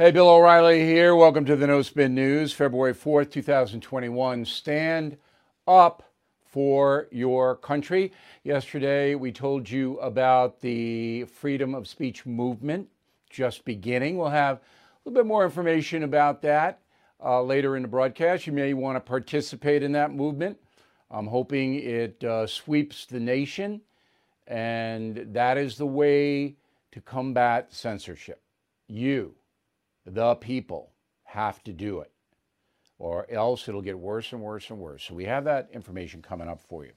Hey, Bill O'Reilly here. Welcome to the No Spin News, February 4th, 2021. Stand up for your country. Yesterday, we told you about the freedom of speech movement just beginning. We'll have a little bit more information about that uh, later in the broadcast. You may want to participate in that movement. I'm hoping it uh, sweeps the nation, and that is the way to combat censorship. You the people have to do it, or else it'll get worse and worse and worse. So we have that information coming up for you.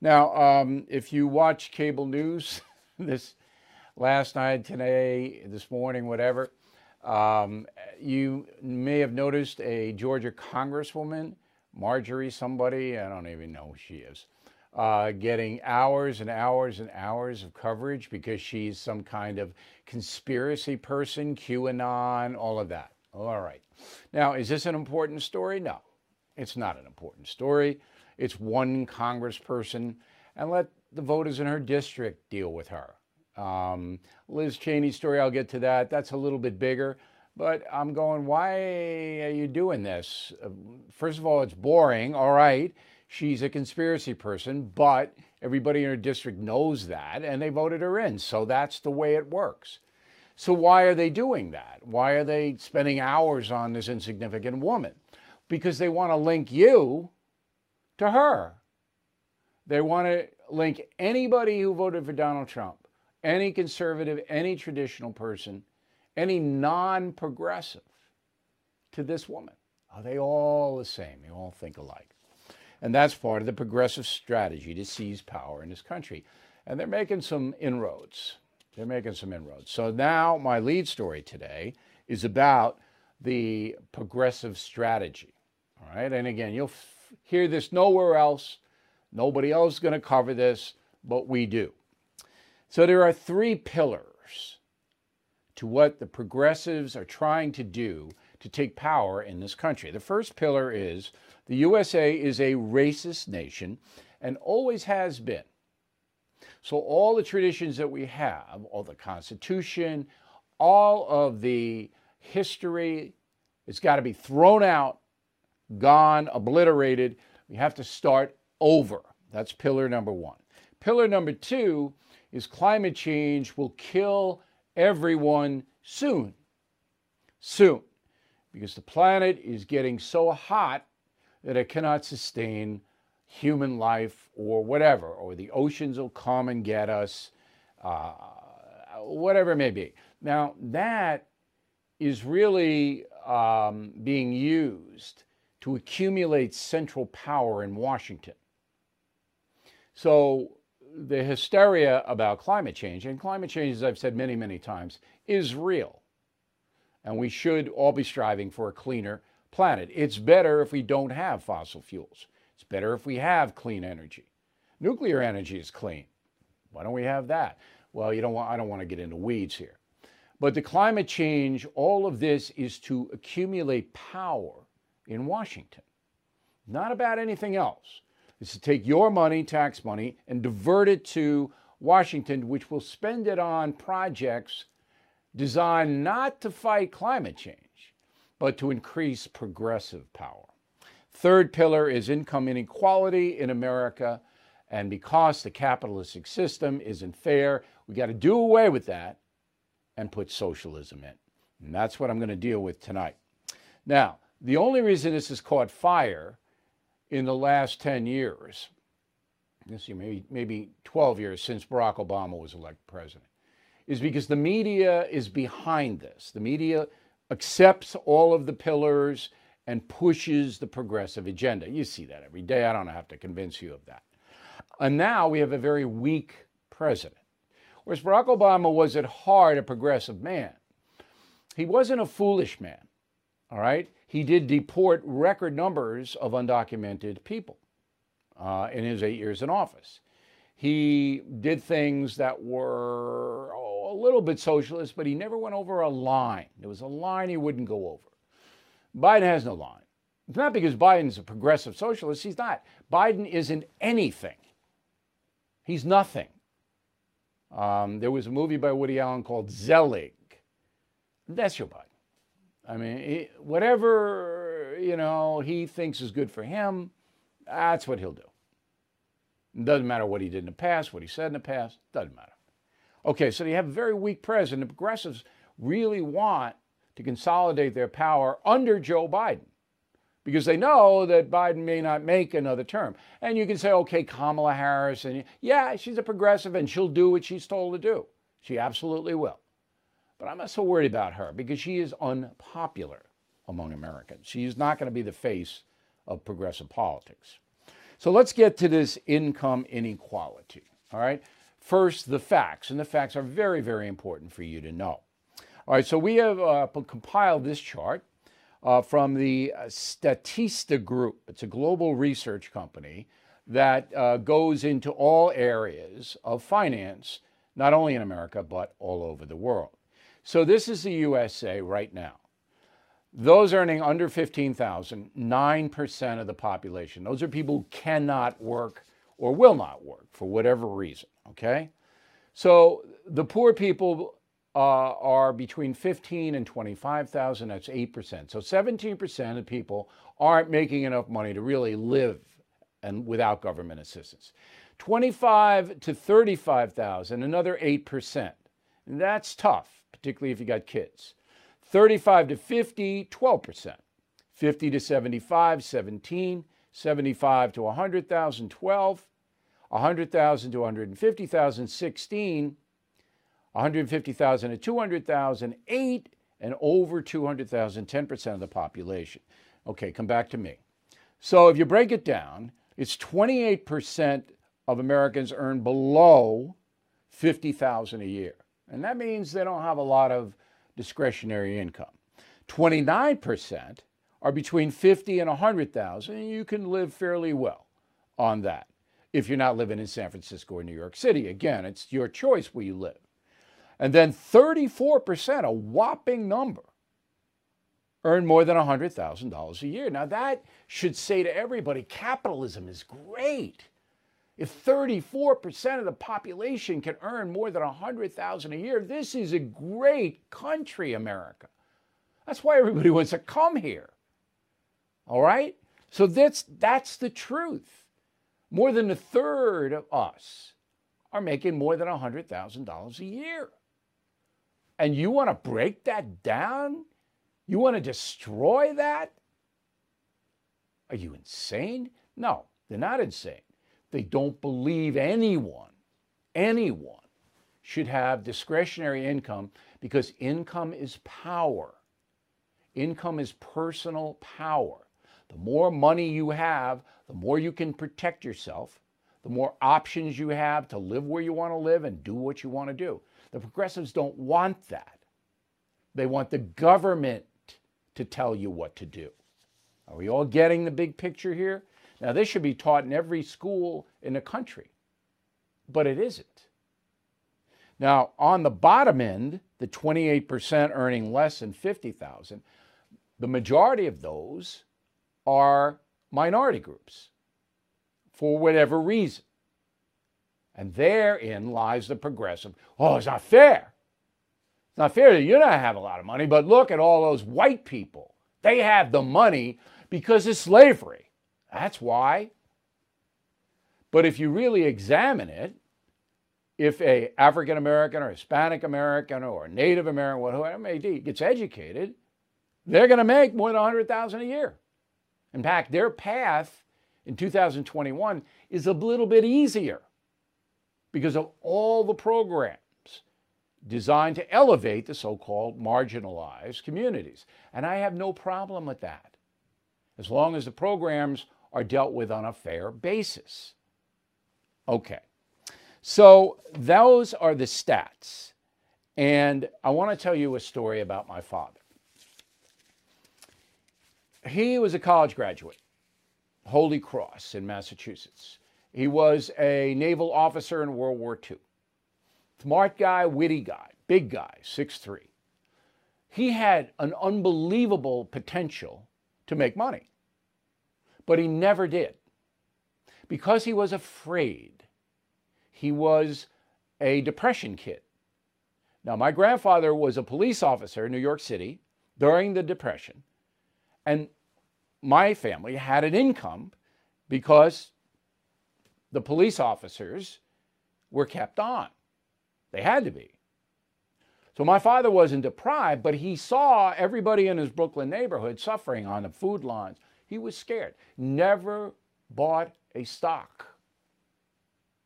Now, um, if you watch cable news this last night, today, this morning, whatever, um, you may have noticed a Georgia congresswoman, Marjorie somebody, I don't even know who she is, uh, getting hours and hours and hours of coverage because she's some kind of conspiracy person, QAnon, all of that. All right. Now, is this an important story? No, it's not an important story. It's one congressperson, and let the voters in her district deal with her. Um, Liz Cheney's story, I'll get to that. That's a little bit bigger. But I'm going, why are you doing this? Uh, first of all, it's boring. All right she's a conspiracy person, but everybody in her district knows that and they voted her in. So that's the way it works. So why are they doing that? Why are they spending hours on this insignificant woman? Because they want to link you to her. They want to link anybody who voted for Donald Trump, any conservative, any traditional person, any non progressive to this woman. Are they all the same? They all think alike. And that's part of the progressive strategy to seize power in this country. And they're making some inroads. They're making some inroads. So now my lead story today is about the progressive strategy. All right. And again, you'll f- hear this nowhere else. Nobody else is going to cover this, but we do. So there are three pillars to what the progressives are trying to do to take power in this country. The first pillar is the USA is a racist nation and always has been. So, all the traditions that we have, all the Constitution, all of the history, it's got to be thrown out, gone, obliterated. We have to start over. That's pillar number one. Pillar number two is climate change will kill everyone soon. Soon. Because the planet is getting so hot that it cannot sustain human life or whatever, or the oceans will come and get us, uh, whatever it may be. Now, that is really um, being used to accumulate central power in Washington. So, the hysteria about climate change, and climate change, as I've said many, many times, is real. And we should all be striving for a cleaner planet. It's better if we don't have fossil fuels. It's better if we have clean energy. Nuclear energy is clean. Why don't we have that? Well, you don't want, I don't want to get into weeds here. But the climate change, all of this is to accumulate power in Washington. Not about anything else. It's to take your money, tax money, and divert it to Washington, which will spend it on projects designed not to fight climate change, but to increase progressive power. Third pillar is income inequality in America. And because the capitalistic system isn't fair, we got to do away with that and put socialism in. And that's what I'm going to deal with tonight. Now, the only reason this has caught fire in the last 10 years, this year, maybe, maybe 12 years since Barack Obama was elected president, is because the media is behind this. The media accepts all of the pillars and pushes the progressive agenda. You see that every day. I don't have to convince you of that. And now we have a very weak president. Whereas Barack Obama was at heart a progressive man, he wasn't a foolish man. All right? He did deport record numbers of undocumented people uh, in his eight years in office. He did things that were a little bit socialist, but he never went over a line. There was a line he wouldn't go over. Biden has no line. It's not because Biden's a progressive socialist. He's not. Biden isn't anything. He's nothing. Um, there was a movie by Woody Allen called Zelig. That's your Biden. I mean, whatever, you know, he thinks is good for him, that's what he'll do. It doesn't matter what he did in the past, what he said in the past, doesn't matter. Okay, so you have a very weak president. The progressives really want to consolidate their power under Joe Biden because they know that Biden may not make another term. And you can say, okay, Kamala Harris, and yeah, she's a progressive and she'll do what she's told to do. She absolutely will. But I'm not so worried about her because she is unpopular among Americans. She's not going to be the face of progressive politics. So let's get to this income inequality. All right. First, the facts, and the facts are very, very important for you to know. All right, so we have uh, compiled this chart uh, from the Statista Group. It's a global research company that uh, goes into all areas of finance, not only in America, but all over the world. So this is the USA right now. Those earning under 15,000, 9% of the population. Those are people who cannot work or will not work for whatever reason, okay? So the poor people uh, are between 15 and 25,000, that's 8%. So 17% of people aren't making enough money to really live and without government assistance. 25 to 35,000, another 8%. And that's tough, particularly if you got kids. 35 to 50, 12%. 50 to 75, 17. 75 to 100,000, 12. 100,000 to 150,000, 16. 150,000 to 200,000, 8. And over 200,000, 10% of the population. Okay, come back to me. So if you break it down, it's 28% of Americans earn below 50,000 a year. And that means they don't have a lot of discretionary income. 29% are between 50 and 100,000 and you can live fairly well on that if you're not living in San Francisco or New York City. Again, it's your choice where you live. And then 34%, a whopping number, earn more than $100,000 a year. Now, that should say to everybody capitalism is great. If 34% of the population can earn more than 100,000 a year, this is a great country, America. That's why everybody wants to come here. All right? So that's that's the truth. More than a third of us are making more than $100,000 a year. And you want to break that down? You want to destroy that? Are you insane? No, they're not insane. They don't believe anyone, anyone should have discretionary income because income is power. Income is personal power. The more money you have, the more you can protect yourself, the more options you have to live where you want to live and do what you want to do. The progressives don't want that. They want the government to tell you what to do. Are we all getting the big picture here? Now, this should be taught in every school in the country, but it isn't. Now, on the bottom end, the 28% earning less than 50,000, the majority of those are minority groups for whatever reason. And therein lies the progressive. Oh, it's not fair. It's not fair that you don't have a lot of money, but look at all those white people. They have the money because of slavery. That's why. But if you really examine it, if a African American or Hispanic American or Native American, whatever it may be, gets educated, they're going to make more than 100,000 a year. In fact, their path in 2021 is a little bit easier because of all the programs designed to elevate the so-called marginalized communities. And I have no problem with that. As long as the programs are dealt with on a fair basis. Okay, so those are the stats. And I want to tell you a story about my father. He was a college graduate, Holy Cross in Massachusetts. He was a naval officer in World War II. Smart guy, witty guy, big guy, 6'3. He had an unbelievable potential to make money but he never did. Because he was afraid. He was a depression kid. Now, my grandfather was a police officer in New York City, during the Depression. And my family had an income because the police officers were kept on. They had to be. So my father wasn't deprived, but he saw everybody in his Brooklyn neighborhood suffering on the food lines. He was scared. Never bought a stock.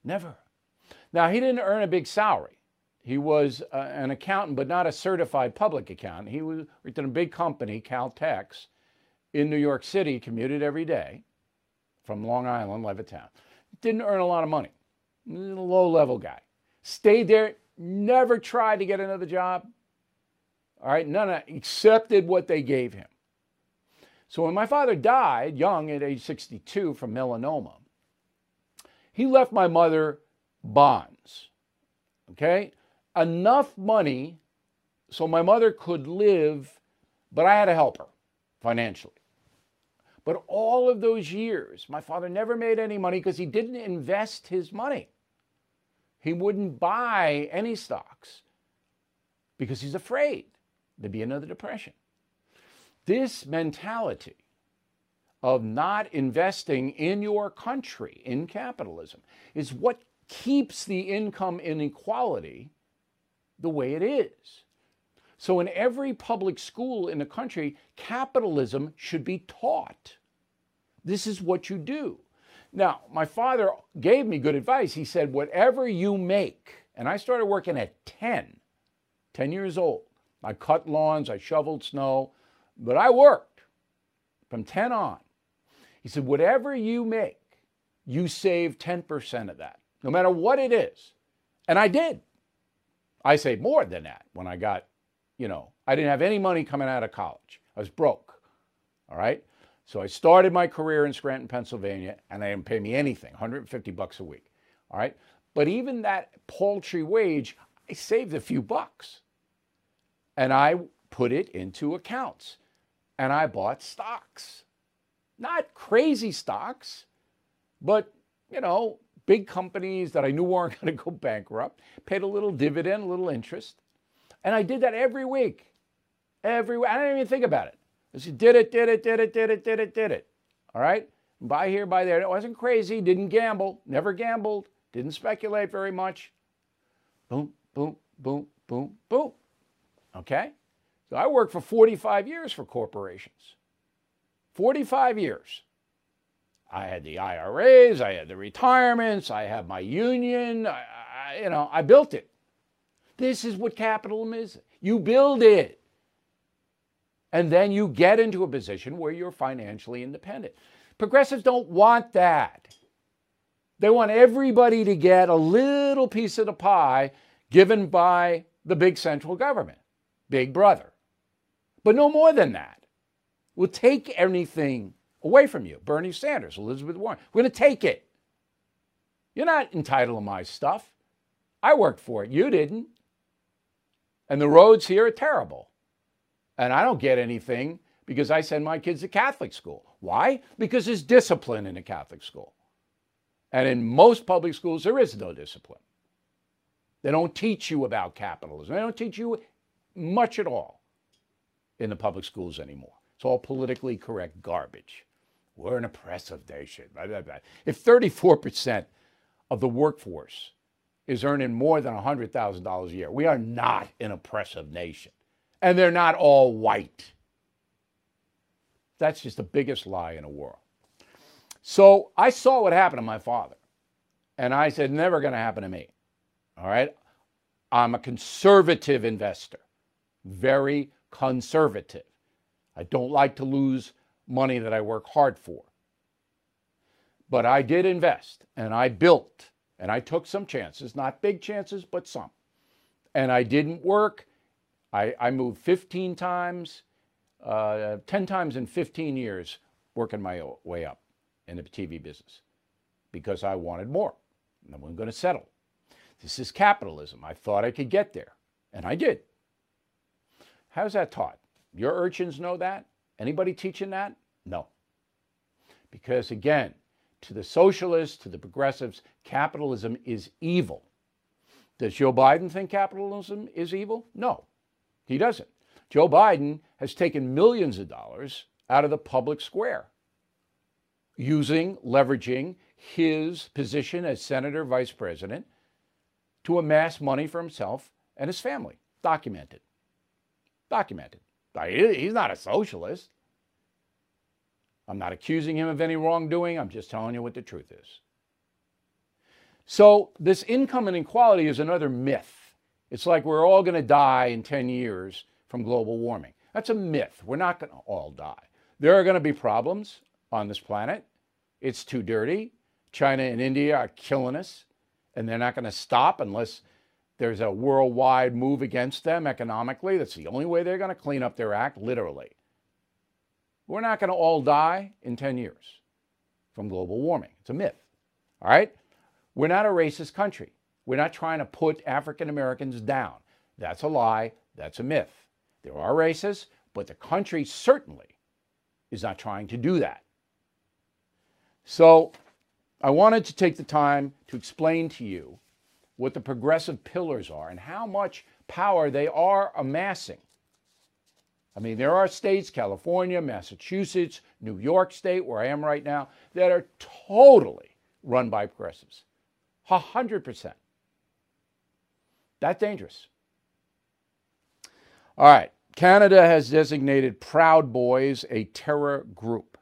Never. Now, he didn't earn a big salary. He was uh, an accountant, but not a certified public accountant. He was, in a big company, Caltex, in New York City, commuted every day from Long Island, Levittown. Didn't earn a lot of money. Low level guy. Stayed there, never tried to get another job. All right, none of accepted what they gave him. So when my father died young at age 62 from melanoma, he left my mother bonds. Okay? Enough money so my mother could live, but I had to help her financially. But all of those years, my father never made any money because he didn't invest his money. He wouldn't buy any stocks because he's afraid there'd be another depression. This mentality of not investing in your country, in capitalism, is what keeps the income inequality the way it is. So, in every public school in the country, capitalism should be taught. This is what you do. Now, my father gave me good advice. He said, whatever you make, and I started working at 10, 10 years old. I cut lawns, I shoveled snow, but I worked from 10 on. He said, whatever you make, you save 10% of that, no matter what it is. And I did. I saved more than that when I got, you know, I didn't have any money coming out of college. I was broke. All right. So I started my career in Scranton, Pennsylvania, and they didn't pay me anything, 150 bucks a week. All right. But even that paltry wage, I saved a few bucks. And I put it into accounts. And I bought stocks. Not crazy stocks, but you know, big companies that I knew weren't going to go bankrupt, paid a little dividend, a little interest. And I did that every week. Every. I didn't even think about it. She did it, did it, did it, did it, did it, did it. All right? Buy here, buy there. It wasn't crazy, didn't gamble, never gambled, didn't speculate very much. Boom, boom, boom, boom, boom. Okay? So I worked for 45 years for corporations. 45 years. I had the IRAs, I had the retirements, I have my union, I, I, you know, I built it. This is what capitalism is. You build it. And then you get into a position where you're financially independent. Progressives don't want that. They want everybody to get a little piece of the pie given by the big central government, Big Brother. But no more than that. We'll take anything away from you. Bernie Sanders, Elizabeth Warren. We're going to take it. You're not entitled to my stuff. I worked for it. You didn't. And the roads here are terrible. And I don't get anything because I send my kids to Catholic school. Why? Because there's discipline in a Catholic school. And in most public schools, there is no discipline. They don't teach you about capitalism, they don't teach you much at all in the public schools anymore. It's all politically correct garbage. We're an oppressive nation. If 34% of the workforce is earning more than $100,000 a year, we are not an oppressive nation and they're not all white. That's just the biggest lie in the world. So I saw what happened to my father, and I said, never going to happen to me. All right? I'm a conservative investor, very conservative. I don't like to lose money that I work hard for. But I did invest and I built and I took some chances, not big chances, but some. And I didn't work I, I moved 15 times, uh, 10 times in 15 years, working my way up in the TV business because I wanted more. And I wasn't going to settle. This is capitalism. I thought I could get there, and I did. How's that taught? Your urchins know that? Anybody teaching that? No. Because again, to the socialists, to the progressives, capitalism is evil. Does Joe Biden think capitalism is evil? No. He doesn't. Joe Biden has taken millions of dollars out of the public square using, leveraging his position as senator, vice president to amass money for himself and his family. Documented. Documented. He's not a socialist. I'm not accusing him of any wrongdoing. I'm just telling you what the truth is. So, this income inequality is another myth. It's like we're all going to die in 10 years from global warming. That's a myth. We're not going to all die. There are going to be problems on this planet. It's too dirty. China and India are killing us, and they're not going to stop unless there's a worldwide move against them economically. That's the only way they're going to clean up their act, literally. We're not going to all die in 10 years from global warming. It's a myth. All right? We're not a racist country. We're not trying to put African Americans down. That's a lie. That's a myth. There are races, but the country certainly is not trying to do that. So I wanted to take the time to explain to you what the progressive pillars are and how much power they are amassing. I mean, there are states, California, Massachusetts, New York State, where I am right now, that are totally run by progressives. 100%. That's dangerous. All right. Canada has designated Proud Boys a terror group.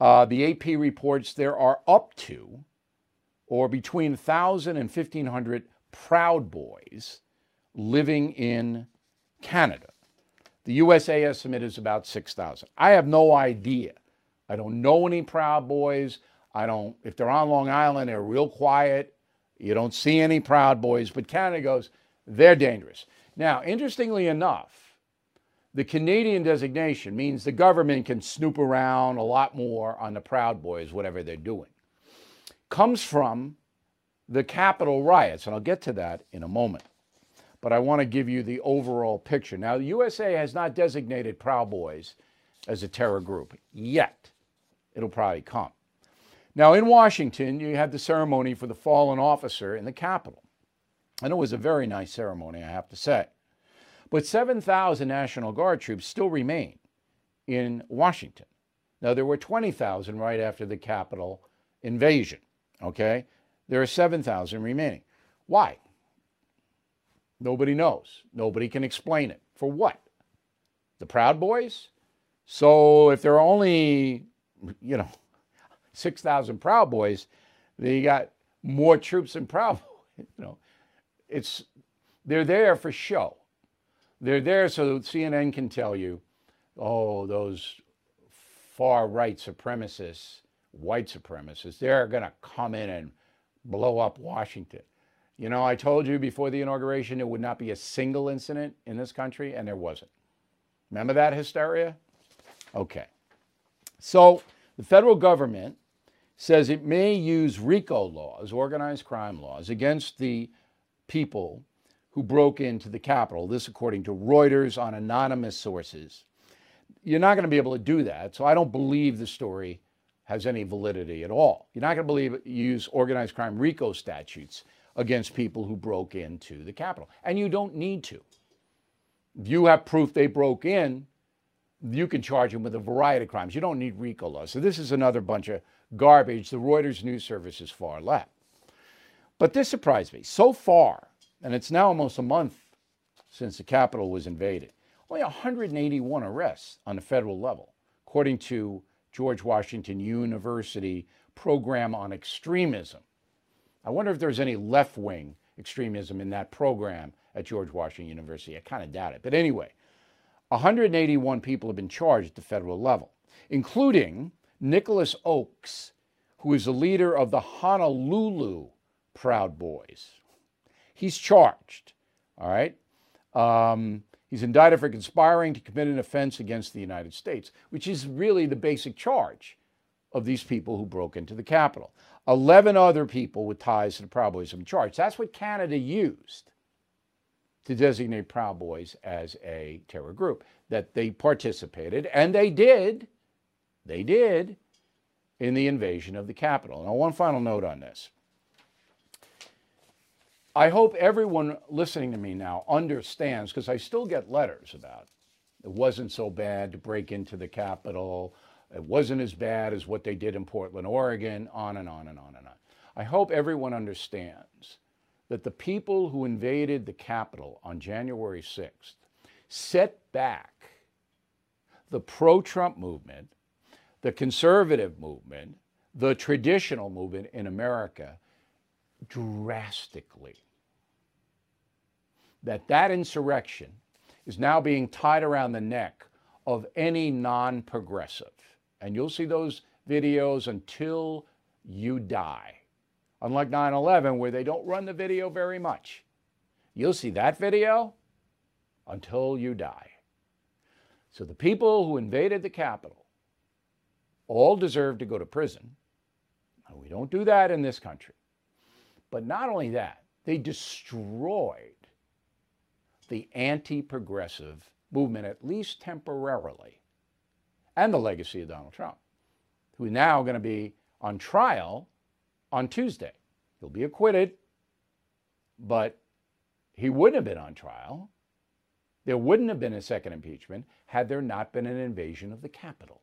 Uh, the AP reports there are up to or between 1,000 and 1,500 Proud Boys living in Canada. The USA estimate is about 6,000. I have no idea. I don't know any Proud Boys. I don't, if they're on Long Island, they're real quiet. You don't see any Proud Boys, but Canada goes, they're dangerous. Now, interestingly enough, the Canadian designation means the government can snoop around a lot more on the Proud Boys, whatever they're doing comes from the Capitol riots, and I'll get to that in a moment. But I want to give you the overall picture. Now, the USA has not designated Proud Boys as a terror group yet. It'll probably come. Now, in Washington, you had the ceremony for the fallen officer in the Capitol. And it was a very nice ceremony, I have to say. But 7,000 National Guard troops still remain in Washington. Now, there were 20,000 right after the Capitol invasion. Okay? There are 7,000 remaining. Why? Nobody knows. Nobody can explain it. For what? The Proud Boys? So if there are only, you know, 6,000 Proud Boys, then you got more troops than Proud Boys. You know, it's, they're there for show. They're there so CNN can tell you, oh, those far right supremacists white supremacists. They're going to come in and blow up Washington. You know, I told you before the inauguration there would not be a single incident in this country, and there wasn't. Remember that hysteria? Okay. So the federal government says it may use RICO laws, organized crime laws, against the people who broke into the Capitol. This, according to Reuters on anonymous sources. You're not going to be able to do that. So I don't believe the story has any validity at all. You're not going to believe use organized crime RICO statutes against people who broke into the Capitol. And you don't need to. If you have proof they broke in, you can charge them with a variety of crimes. You don't need RICO laws. So this is another bunch of garbage. The Reuters news service is far left. But this surprised me. So far, and it's now almost a month since the Capitol was invaded, only 181 arrests on the federal level, according to George Washington University program on extremism. I wonder if there's any left wing extremism in that program at George Washington University. I kind of doubt it. But anyway, 181 people have been charged at the federal level, including Nicholas Ochs, who is the leader of the Honolulu Proud Boys. He's charged, all right? Um, He's indicted for conspiring to commit an offense against the United States, which is really the basic charge of these people who broke into the Capitol. 11 other people with ties to the Proud Boys have been charged. That's what Canada used to designate Proud Boys as a terror group, that they participated, and they did, they did, in the invasion of the Capitol. Now, one final note on this. I hope everyone listening to me now understands because I still get letters about it wasn't so bad to break into the Capitol. It wasn't as bad as what they did in Portland, Oregon, on and on and on and on. I hope everyone understands that the people who invaded the Capitol on January 6th set back the pro Trump movement, the conservative movement, the traditional movement in America drastically. That that insurrection is now being tied around the neck of any non-progressive. And you'll see those videos until you die. Unlike 9/11 where they don't run the video very much. You'll see that video until you die. So the people who invaded the Capitol all deserve to go to prison. We don't do that in this country. But not only that, they destroyed the anti progressive movement, at least temporarily, and the legacy of Donald Trump, who is now going to be on trial on Tuesday. He'll be acquitted, but he wouldn't have been on trial. There wouldn't have been a second impeachment had there not been an invasion of the Capitol.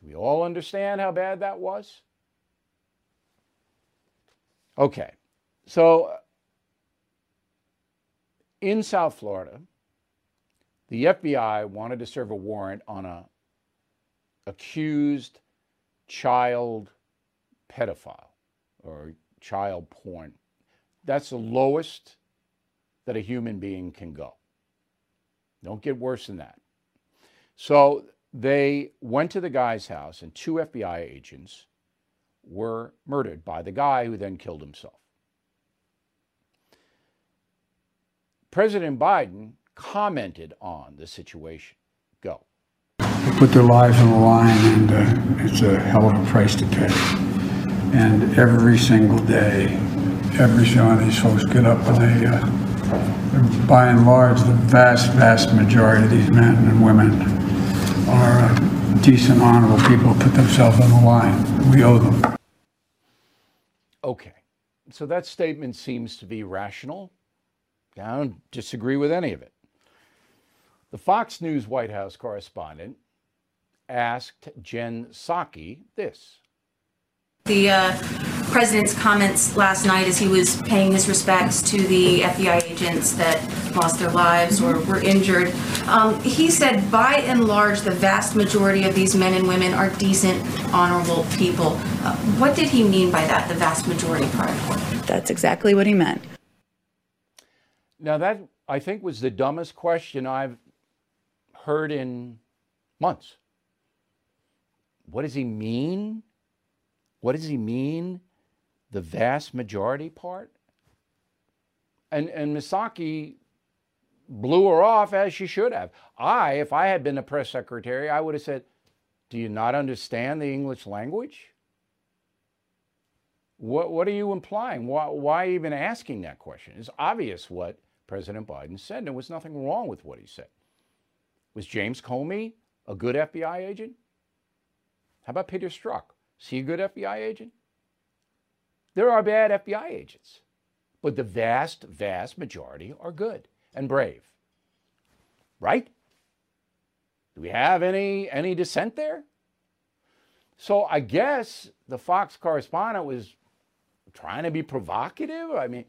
Do we all understand how bad that was? Okay, so uh, in South Florida, the FBI wanted to serve a warrant on a accused child pedophile or child porn. That's the lowest that a human being can go. Don't get worse than that. So they went to the guy's house, and two FBI agents were murdered by the guy who then killed himself. President Biden commented on the situation. Go. They put their lives on the line, and uh, it's a hell of a price to pay. And every single day, every one of these folks get up and they, uh, by and large, the vast, vast majority of these men and women are uh, decent, honorable people who put themselves on the line. We owe them. Okay. So that statement seems to be rational. I don't disagree with any of it. The Fox News White House correspondent asked Jen Psaki this. The uh, president's comments last night as he was paying his respects to the FBI agents that lost their lives or were injured, um, he said, by and large, the vast majority of these men and women are decent, honorable people. Uh, what did he mean by that, the vast majority part? That's exactly what he meant. Now, that I think was the dumbest question I've heard in months. What does he mean? What does he mean? The vast majority part? And, and Ms. Psaki blew her off as she should have. I, if I had been the press secretary, I would have said, Do you not understand the English language? What, what are you implying? Why, why even asking that question? It's obvious what President Biden said. And there was nothing wrong with what he said. Was James Comey a good FBI agent? How about Peter Strzok? Is he a good FBI agent? There are bad FBI agents, but the vast, vast majority are good and brave. Right? Do we have any any dissent there? So I guess the Fox correspondent was trying to be provocative. I mean,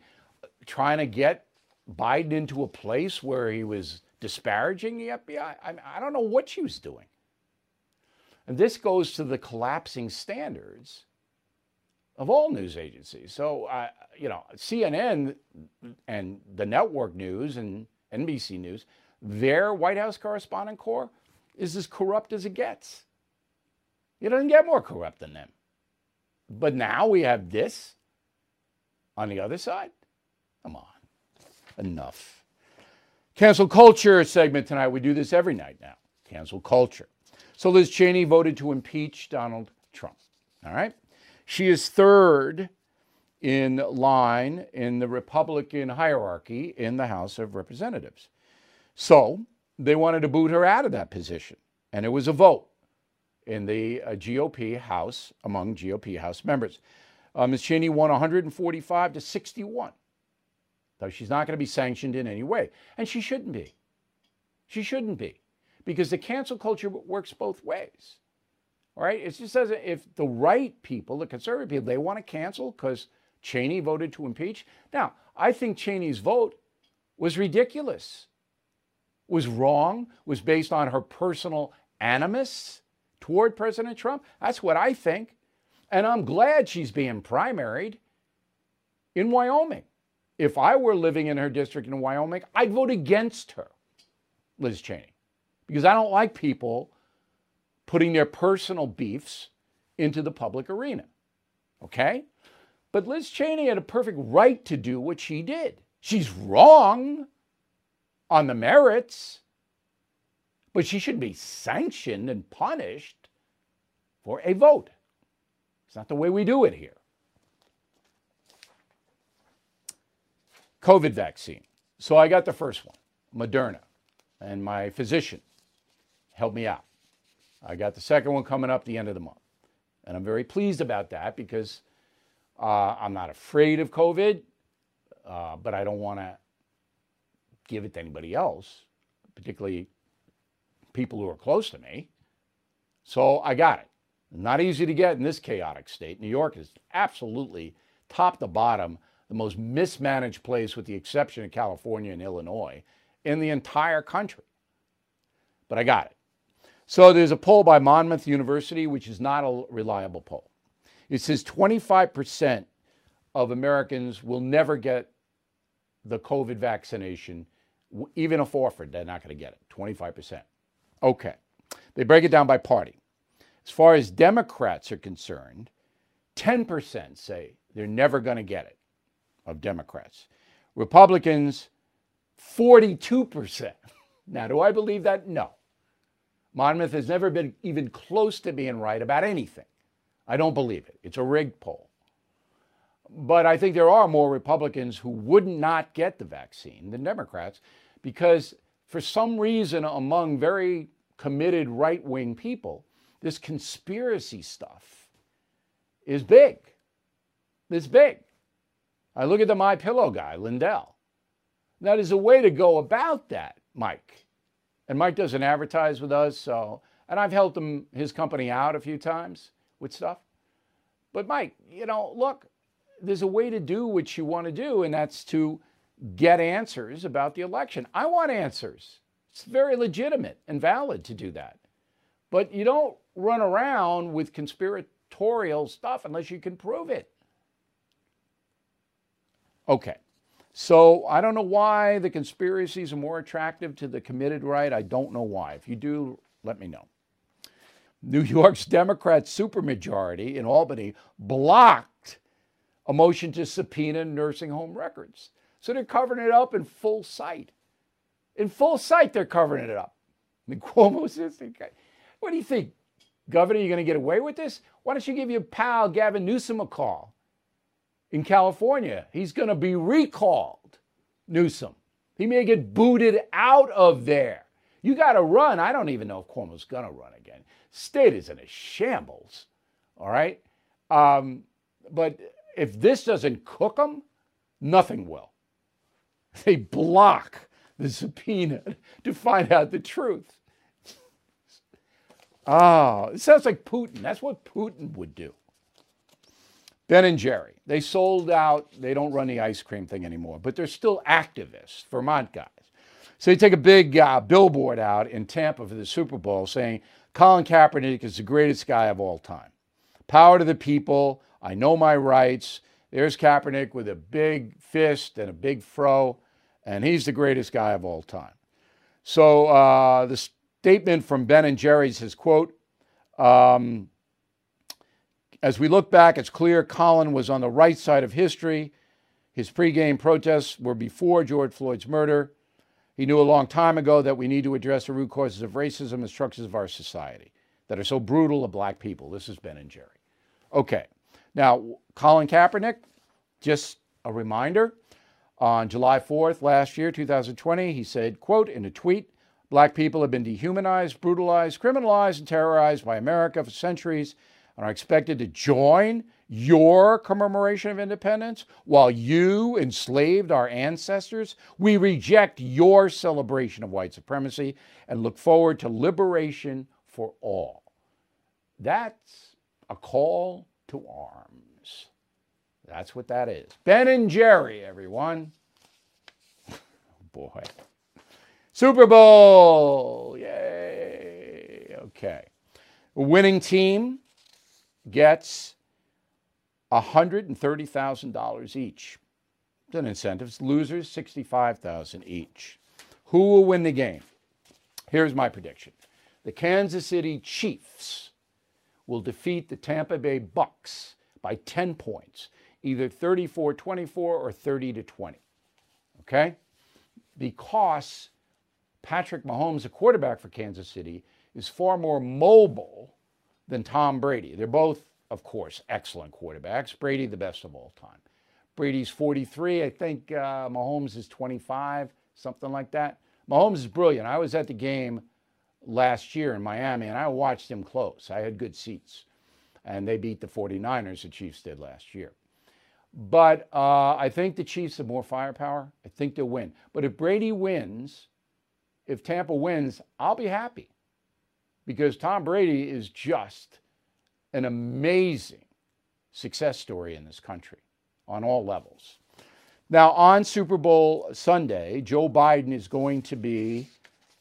trying to get Biden into a place where he was disparaging the FBI. I, mean, I don't know what she was doing. And this goes to the collapsing standards of all news agencies. So, uh, you know, CNN and the network news and NBC News, their White House correspondent corps is as corrupt as it gets. It doesn't get more corrupt than them. But now we have this on the other side. Come on enough. Cancel culture segment tonight. We do this every night now. Cancel culture. So Liz Cheney voted to impeach Donald Trump. All right. She is third in line in the Republican hierarchy in the House of Representatives. So they wanted to boot her out of that position. And it was a vote in the uh, GOP House among GOP House members. Uh, Ms. Cheney won 145 to 61. So she's not going to be sanctioned in any way. And she shouldn't be. She shouldn't be. Because the cancel culture works both ways. All right? It just doesn't, if the right people, the conservative people, they want to cancel because Cheney voted to impeach. Now, I think Cheney's vote was ridiculous, was wrong, was based on her personal animus toward President Trump. That's what I think. And I'm glad she's being primaried in Wyoming. If I were living in her district in Wyoming, I'd vote against her, Liz Cheney, because I don't like people putting their personal beefs into the public arena. Okay? But Liz Cheney had a perfect right to do what she did. She's wrong on the merits, but she should be sanctioned and punished for a vote. It's not the way we do it here. COVID vaccine. So I got the first one, Moderna, and my physician helped me out. I got the second one coming up the end of the month. And I'm very pleased about that because uh, I'm not afraid of COVID, uh, but I don't want to give it to anybody else, particularly people who are close to me. So I got it. Not easy to get in this chaotic state. New York is absolutely top to bottom the most mismanaged place, with the exception of California and Illinois, in the entire country. But I got it. So there's a poll by Monmouth University, which is not a reliable poll. It says 25% of Americans will never get the COVID vaccination, even if offered, they're not going to get it. 25%. Okay. They break it down by party. As far as Democrats are concerned, 10% say they're never going to get it of Democrats. Republicans, 42%. Now, do I believe that? No. Monmouth has never been even close to being right about anything. I don't believe it. It's a rigged poll. But I think there are more Republicans who would not get the vaccine than Democrats because, for some reason, among very committed right wing people, this conspiracy stuff is big. It's big. I look at the My Pillow guy, Lindell. That is a way to go about that, Mike. And Mike doesn't advertise with us, so and I've helped him his company out a few times with stuff. But Mike, you know, look, there's a way to do what you want to do, and that's to get answers about the election. I want answers. It's very legitimate and valid to do that. But you don't run around with conspiratorial stuff unless you can prove it. Okay. So I don't know why the conspiracies are more attractive to the committed right. I don't know why. If you do, let me know. New York's Democrat supermajority in Albany blocked a motion to subpoena nursing home records. So they're covering it up in full sight. In full sight, they're covering it up. I mean, Cuomo's this guy. What do you think, Governor? You're going to get away with this? Why don't you give your pal Gavin Newsom a call? In California. He's going to be recalled, Newsom. He may get booted out of there. You got to run. I don't even know if Cuomo's going to run again. State is in a shambles. All right. Um, but if this doesn't cook them, nothing will. They block the subpoena to find out the truth. Oh, it sounds like Putin. That's what Putin would do. Ben and Jerry, they sold out. They don't run the ice cream thing anymore, but they're still activists, Vermont guys. So they take a big uh, billboard out in Tampa for the Super Bowl saying, Colin Kaepernick is the greatest guy of all time. Power to the people. I know my rights. There's Kaepernick with a big fist and a big fro, and he's the greatest guy of all time. So uh, the statement from Ben and Jerry says, quote, um, as we look back, it's clear Colin was on the right side of history. His pregame protests were before George Floyd's murder. He knew a long time ago that we need to address the root causes of racism and structures of our society that are so brutal to black people. This is Ben and Jerry. Okay. Now, Colin Kaepernick, just a reminder, on July 4th last year, 2020, he said, quote, in a tweet, black people have been dehumanized, brutalized, criminalized, and terrorized by America for centuries and are expected to join your commemoration of independence while you enslaved our ancestors. We reject your celebration of white supremacy and look forward to liberation for all. That's a call to arms. That's what that is. Ben and Jerry, everyone. Oh, boy. Super Bowl. Yay. Okay. Winning team gets $130,000 each. It's an incentive. Losers, $65,000 each. Who will win the game? Here's my prediction. The Kansas City Chiefs will defeat the Tampa Bay Bucks by 10 points, either 34-24 or 30 to 20. Okay? Because Patrick Mahomes, a quarterback for Kansas City, is far more mobile than Tom Brady. They're both, of course, excellent quarterbacks. Brady, the best of all time. Brady's 43. I think uh, Mahomes is 25, something like that. Mahomes is brilliant. I was at the game last year in Miami and I watched him close. I had good seats. And they beat the 49ers, the Chiefs did last year. But uh, I think the Chiefs have more firepower. I think they'll win. But if Brady wins, if Tampa wins, I'll be happy because Tom Brady is just an amazing success story in this country on all levels. Now, on Super Bowl Sunday, Joe Biden is going to be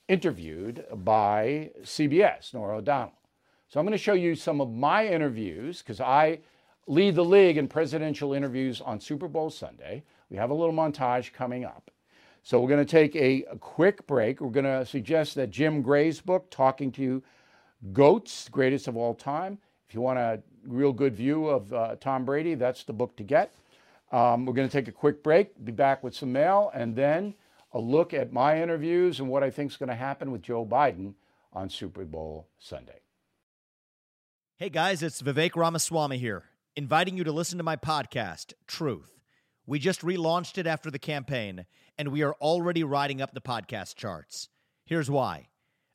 interviewed by CBS, Norah O'Donnell. So I'm going to show you some of my interviews because I lead the league in presidential interviews on Super Bowl Sunday. We have a little montage coming up. So we're going to take a, a quick break. We're going to suggest that Jim Gray's book, Talking to Goats, Greatest of All Time. If you want a real good view of uh, Tom Brady, that's the book to get. Um, we're going to take a quick break, be back with some mail, and then a look at my interviews and what I think is going to happen with Joe Biden on Super Bowl Sunday. Hey guys, it's Vivek Ramaswamy here, inviting you to listen to my podcast, Truth. We just relaunched it after the campaign, and we are already riding up the podcast charts. Here's why.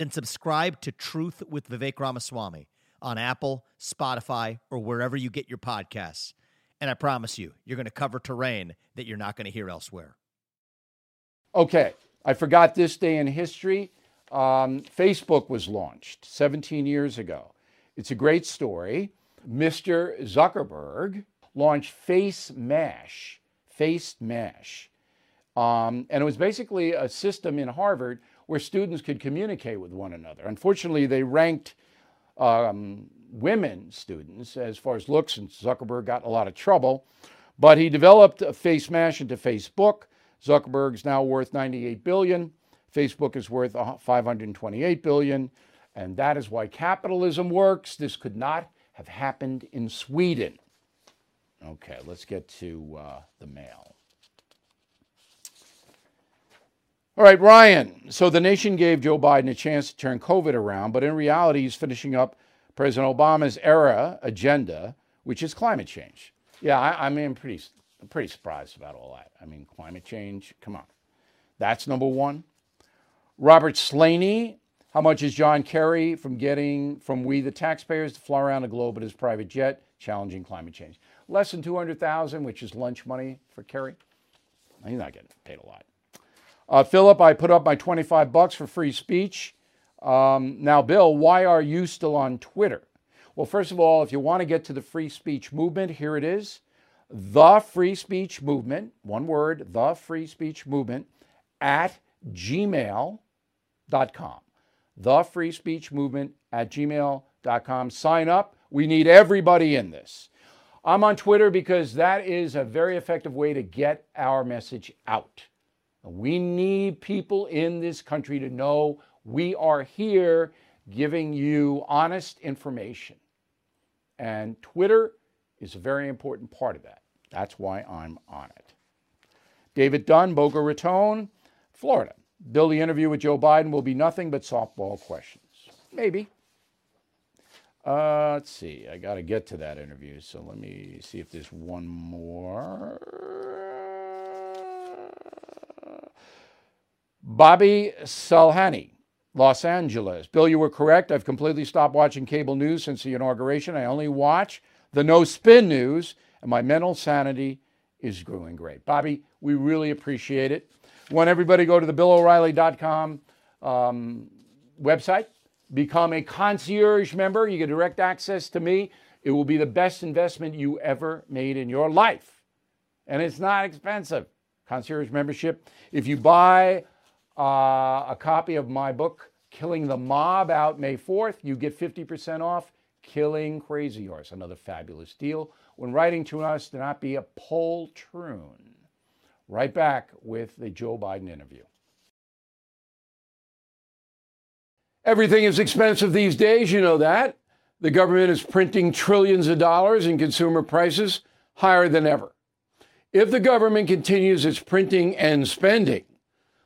then subscribe to Truth with Vivek Ramaswamy on Apple, Spotify, or wherever you get your podcasts. And I promise you, you're going to cover terrain that you're not going to hear elsewhere. Okay, I forgot this day in history. Um, Facebook was launched 17 years ago. It's a great story. Mr. Zuckerberg launched Face Mash, Face Mash. Um, and it was basically a system in Harvard where students could communicate with one another. Unfortunately, they ranked um, women students as far as looks, and Zuckerberg got a lot of trouble. But he developed Face Mash into Facebook. Zuckerberg's now worth 98 billion. Facebook is worth 528 billion, and that is why capitalism works. This could not have happened in Sweden. Okay, let's get to uh, the mail. All right, Ryan. So the nation gave Joe Biden a chance to turn COVID around, but in reality, he's finishing up President Obama's era agenda, which is climate change. Yeah, I, I mean, I'm pretty, I'm pretty surprised about all that. I mean, climate change, come on. That's number one. Robert Slaney, how much is John Kerry from getting from we the taxpayers to fly around the globe in his private jet, challenging climate change? Less than 200,000, which is lunch money for Kerry. He's not getting paid a lot. Uh, Philip, I put up my 25 bucks for free speech. Um, now, Bill, why are you still on Twitter? Well, first of all, if you want to get to the free speech movement, here it is. The Free Speech Movement, one word, the Free Speech Movement at gmail.com. The Free Speech Movement at gmail.com. Sign up. We need everybody in this. I'm on Twitter because that is a very effective way to get our message out. We need people in this country to know we are here giving you honest information. And Twitter is a very important part of that. That's why I'm on it. David Dunn, Boca Raton, Florida. Bill, the interview with Joe Biden will be nothing but softball questions. Maybe. Uh, let's see. I got to get to that interview. So let me see if there's one more. Bobby Salhani, Los Angeles. Bill, you were correct. I've completely stopped watching cable news since the inauguration. I only watch the no spin news, and my mental sanity is growing great. Bobby, we really appreciate it. Want everybody go to the BillO'Reilly.com um, website, become a concierge member. You get direct access to me. It will be the best investment you ever made in your life. And it's not expensive. Concierge membership. If you buy uh, a copy of my book, Killing the Mob, out May 4th, you get 50% off. Killing Crazy Horse, another fabulous deal. When writing to us, do not be a poltroon. Right back with the Joe Biden interview. Everything is expensive these days, you know that. The government is printing trillions of dollars and consumer prices higher than ever. If the government continues its printing and spending,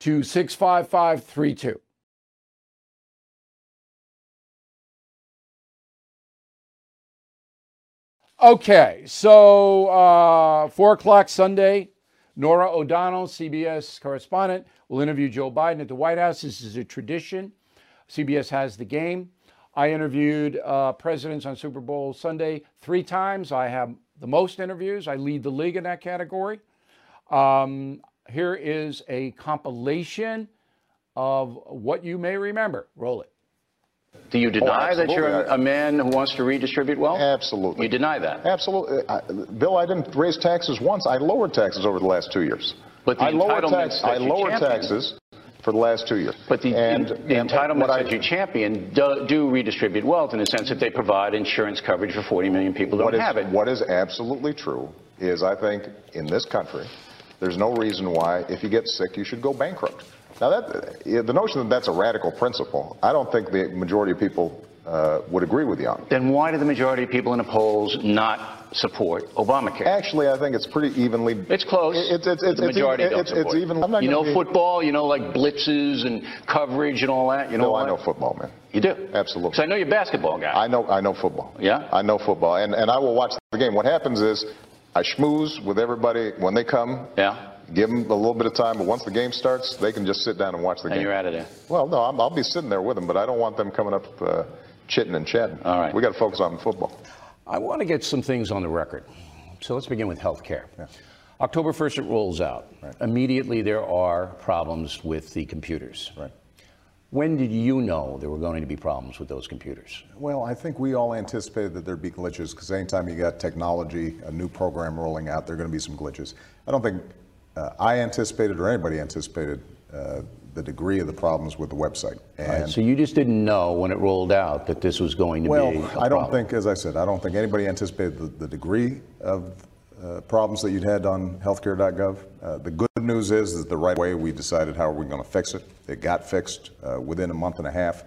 to 65532. Okay, so uh, 4 o'clock Sunday, Norah O'Donnell, CBS correspondent, will interview Joe Biden at the White House. This is a tradition. CBS has the game. I interviewed uh, presidents on Super Bowl Sunday three times. I have the most interviews. I lead the league in that category. Um, here is a compilation of what you may remember. Roll it. Do you deny oh, that you're a man who wants to redistribute wealth? Absolutely. You deny that? Absolutely. I, Bill, I didn't raise taxes once. I lowered taxes over the last two years. But the I lowered, entitlements that I you lowered taxes for the last two years. But the, and, the and entitlements what I- that you champion do, do redistribute wealth in the sense that they provide insurance coverage for 40 million people who don't is, have it. what is absolutely true is I think in this country, there's no reason why if you get sick, you should go bankrupt. Now, that, the notion that that's a radical principle, I don't think the majority of people uh, would agree with you on. Then why do the majority of people in the polls not support Obamacare? Actually, I think it's pretty evenly. It's close. It's, it's, it's, the it's, majority even, don't it's, support it's even. I'm not you know be- football. You know like blitzes and coverage and all that. You know No, I know football, man. You do Absolutely. Because I know you're a basketball guy. I know, I know football. Yeah? I know football, and, and I will watch the game. What happens is, I schmooze with everybody when they come. Yeah. Give them a little bit of time, but once the game starts, they can just sit down and watch the and game. And you're out of there. Well, no, I'm, I'll be sitting there with them, but I don't want them coming up uh, chitting and chatting. All right. We got to focus on football. I want to get some things on the record. So let's begin with health care. October 1st, it rolls out. Immediately, there are problems with the computers. Right. When did you know there were going to be problems with those computers? Well, I think we all anticipated that there'd be glitches because anytime you got technology, a new program rolling out, there are going to be some glitches. I don't think uh, I anticipated or anybody anticipated uh, the degree of the problems with the website. And So you just didn't know when it rolled out that this was going to well, be a I don't problem. think, as I said, I don't think anybody anticipated the, the degree of uh, problems that you'd had on healthcare.gov. Uh, the good news is that the right way we decided how are we going to fix it. It got fixed uh, within a month and a half.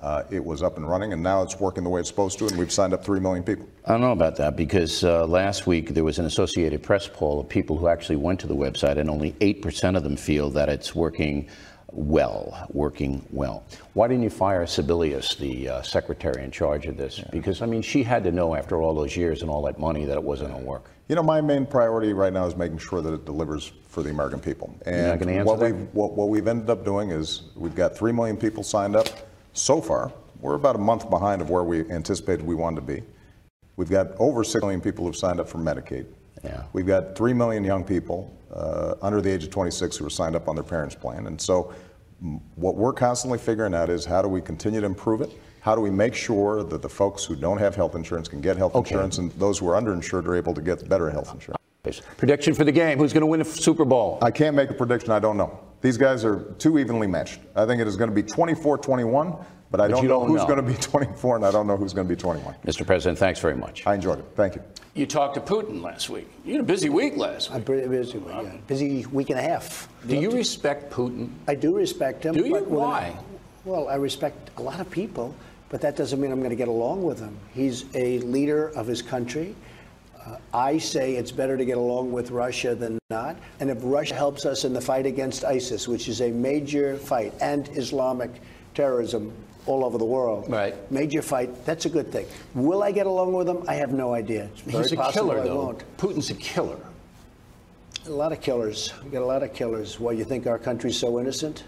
Uh, it was up and running, and now it's working the way it's supposed to, and we've signed up 3 million people. I don't know about that because uh, last week there was an Associated Press poll of people who actually went to the website, and only 8% of them feel that it's working well, working well. Why didn't you fire Sebelius, the uh, secretary in charge of this? Because, I mean, she had to know after all those years and all that money that it wasn't going to work. You know, my main priority right now is making sure that it delivers for the American people. And not gonna answer what, that? we've, what, what we've ended up doing is we've got 3 million people signed up so far. We're about a month behind of where we anticipated we wanted to be. We've got over 6 million people who've signed up for Medicaid. Yeah. We've got 3 million young people uh, under the age of 26 who are signed up on their parents' plan. And so, what we're constantly figuring out is how do we continue to improve it? How do we make sure that the folks who don't have health insurance can get health Okay. insurance and those who are underinsured are able to get better health insurance? Prediction for the game who's going to win the Super Bowl? I can't make a prediction. I don't know. These guys are too evenly matched. I think it is going to be 24 21, but I don't you know don't who's know. going to be 24 and I don't know who's going to be 21. Mr. President, thanks very much. I enjoyed it. Thank you. You talked to Putin last week. You had a busy week last A week. pretty busy, week, yeah. busy week and a half. Do you respect Putin? I do respect him. Do you? but when Why? well, I respect a lot of people, but that doesn't mean I'm going to get along with him. He's a leader of his country. Uh, I say it's better to get along with Russia than not. And if Russia helps us in the fight against ISIS, which is a major fight, and Islamic terrorism all over the world, Right. major fight, that's a good thing. Will I get along with him? I have no idea. It's very He's a possible killer, I though. won't. Putin's a killer. A lot of killers. We got a lot of killers. Why, you think our country's so innocent?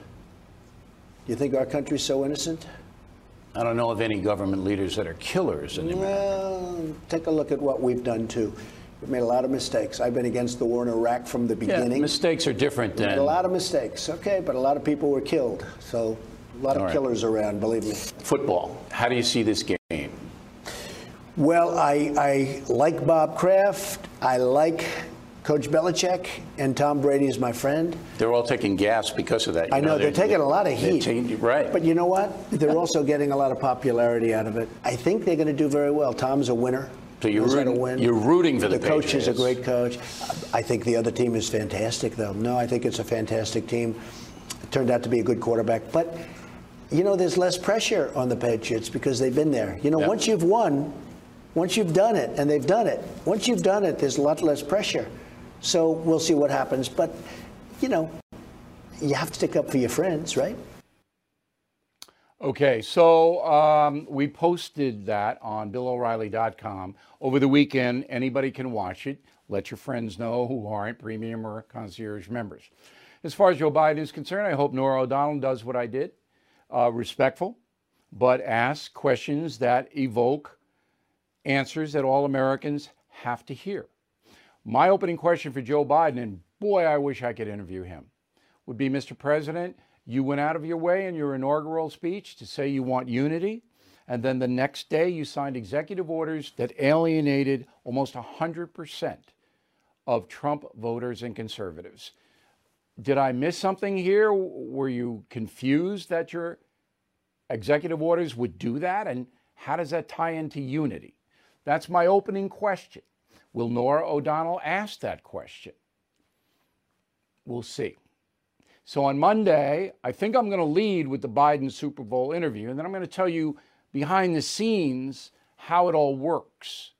You think our country's so innocent? I don't know of any government leaders that are killers in America. Well, take a look at what we've done too. We've made a lot of mistakes. I've been against the war in Iraq from the beginning. Yeah, mistakes are different than a lot of mistakes, okay, but a lot of people were killed. So a lot of right. killers around, believe me. football. How do you see this game? Well, I, I like Bob Kraft. I like Coach Belichick, and Tom Brady is my friend. They're all taking gas because of that. you I know they're, taking a lot of heat. taking- right. But you know what? They're also getting a lot of popularity out of it. I think they're going to do very well. Tom's a winner. So you're Knows how to rooting- win. you're rooting for the coach The coach is a great coach. I think the other team is fantastic, though. No, I think it's a fantastic team. It turned out to be a good quarterback, but you know, there's less pressure on the Patriots because they've been there. You know, Yeah. once you've won, once you've done it, and they've done it. Once you've done it, there's a lot less pressure. So we'll see what happens. But you know, you have to stick up for your friends, right? Okay, so um, we posted that on BillO'Reilly.com over the weekend. Anybody can watch it. Let your friends know who aren't premium or concierge members. As far as Joe Biden is concerned, I hope Norah O'Donnell does what I did, uh, respectful, but ask questions that evoke answers that all Americans have to hear. My opening question for Joe Biden, and boy, I wish I could interview him, would be Mr. President, you went out of your way in your inaugural speech to say you want unity, and then the next day you signed executive orders that alienated almost 100% of Trump voters and conservatives. Did I miss something here? Were you confused that your executive orders would do that? And how does that tie into unity? That's my opening question. Will Norah O'Donnell ask that question? We'll see. So on Monday, I think I'm going to lead with the Biden Super Bowl interview, and then I'm going to tell you behind the scenes how it all works.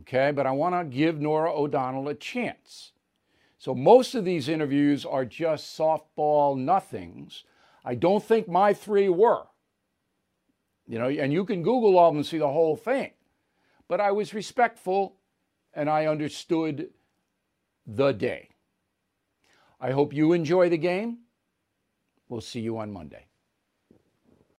Okay, but I want to give Norah O'Donnell a chance. So most of these interviews are just softball nothings. I don't think my three were. You know, and you can Google all of them and see the whole thing. But I was respectful and I understood the day. I hope you enjoy the game. We'll see you on Monday.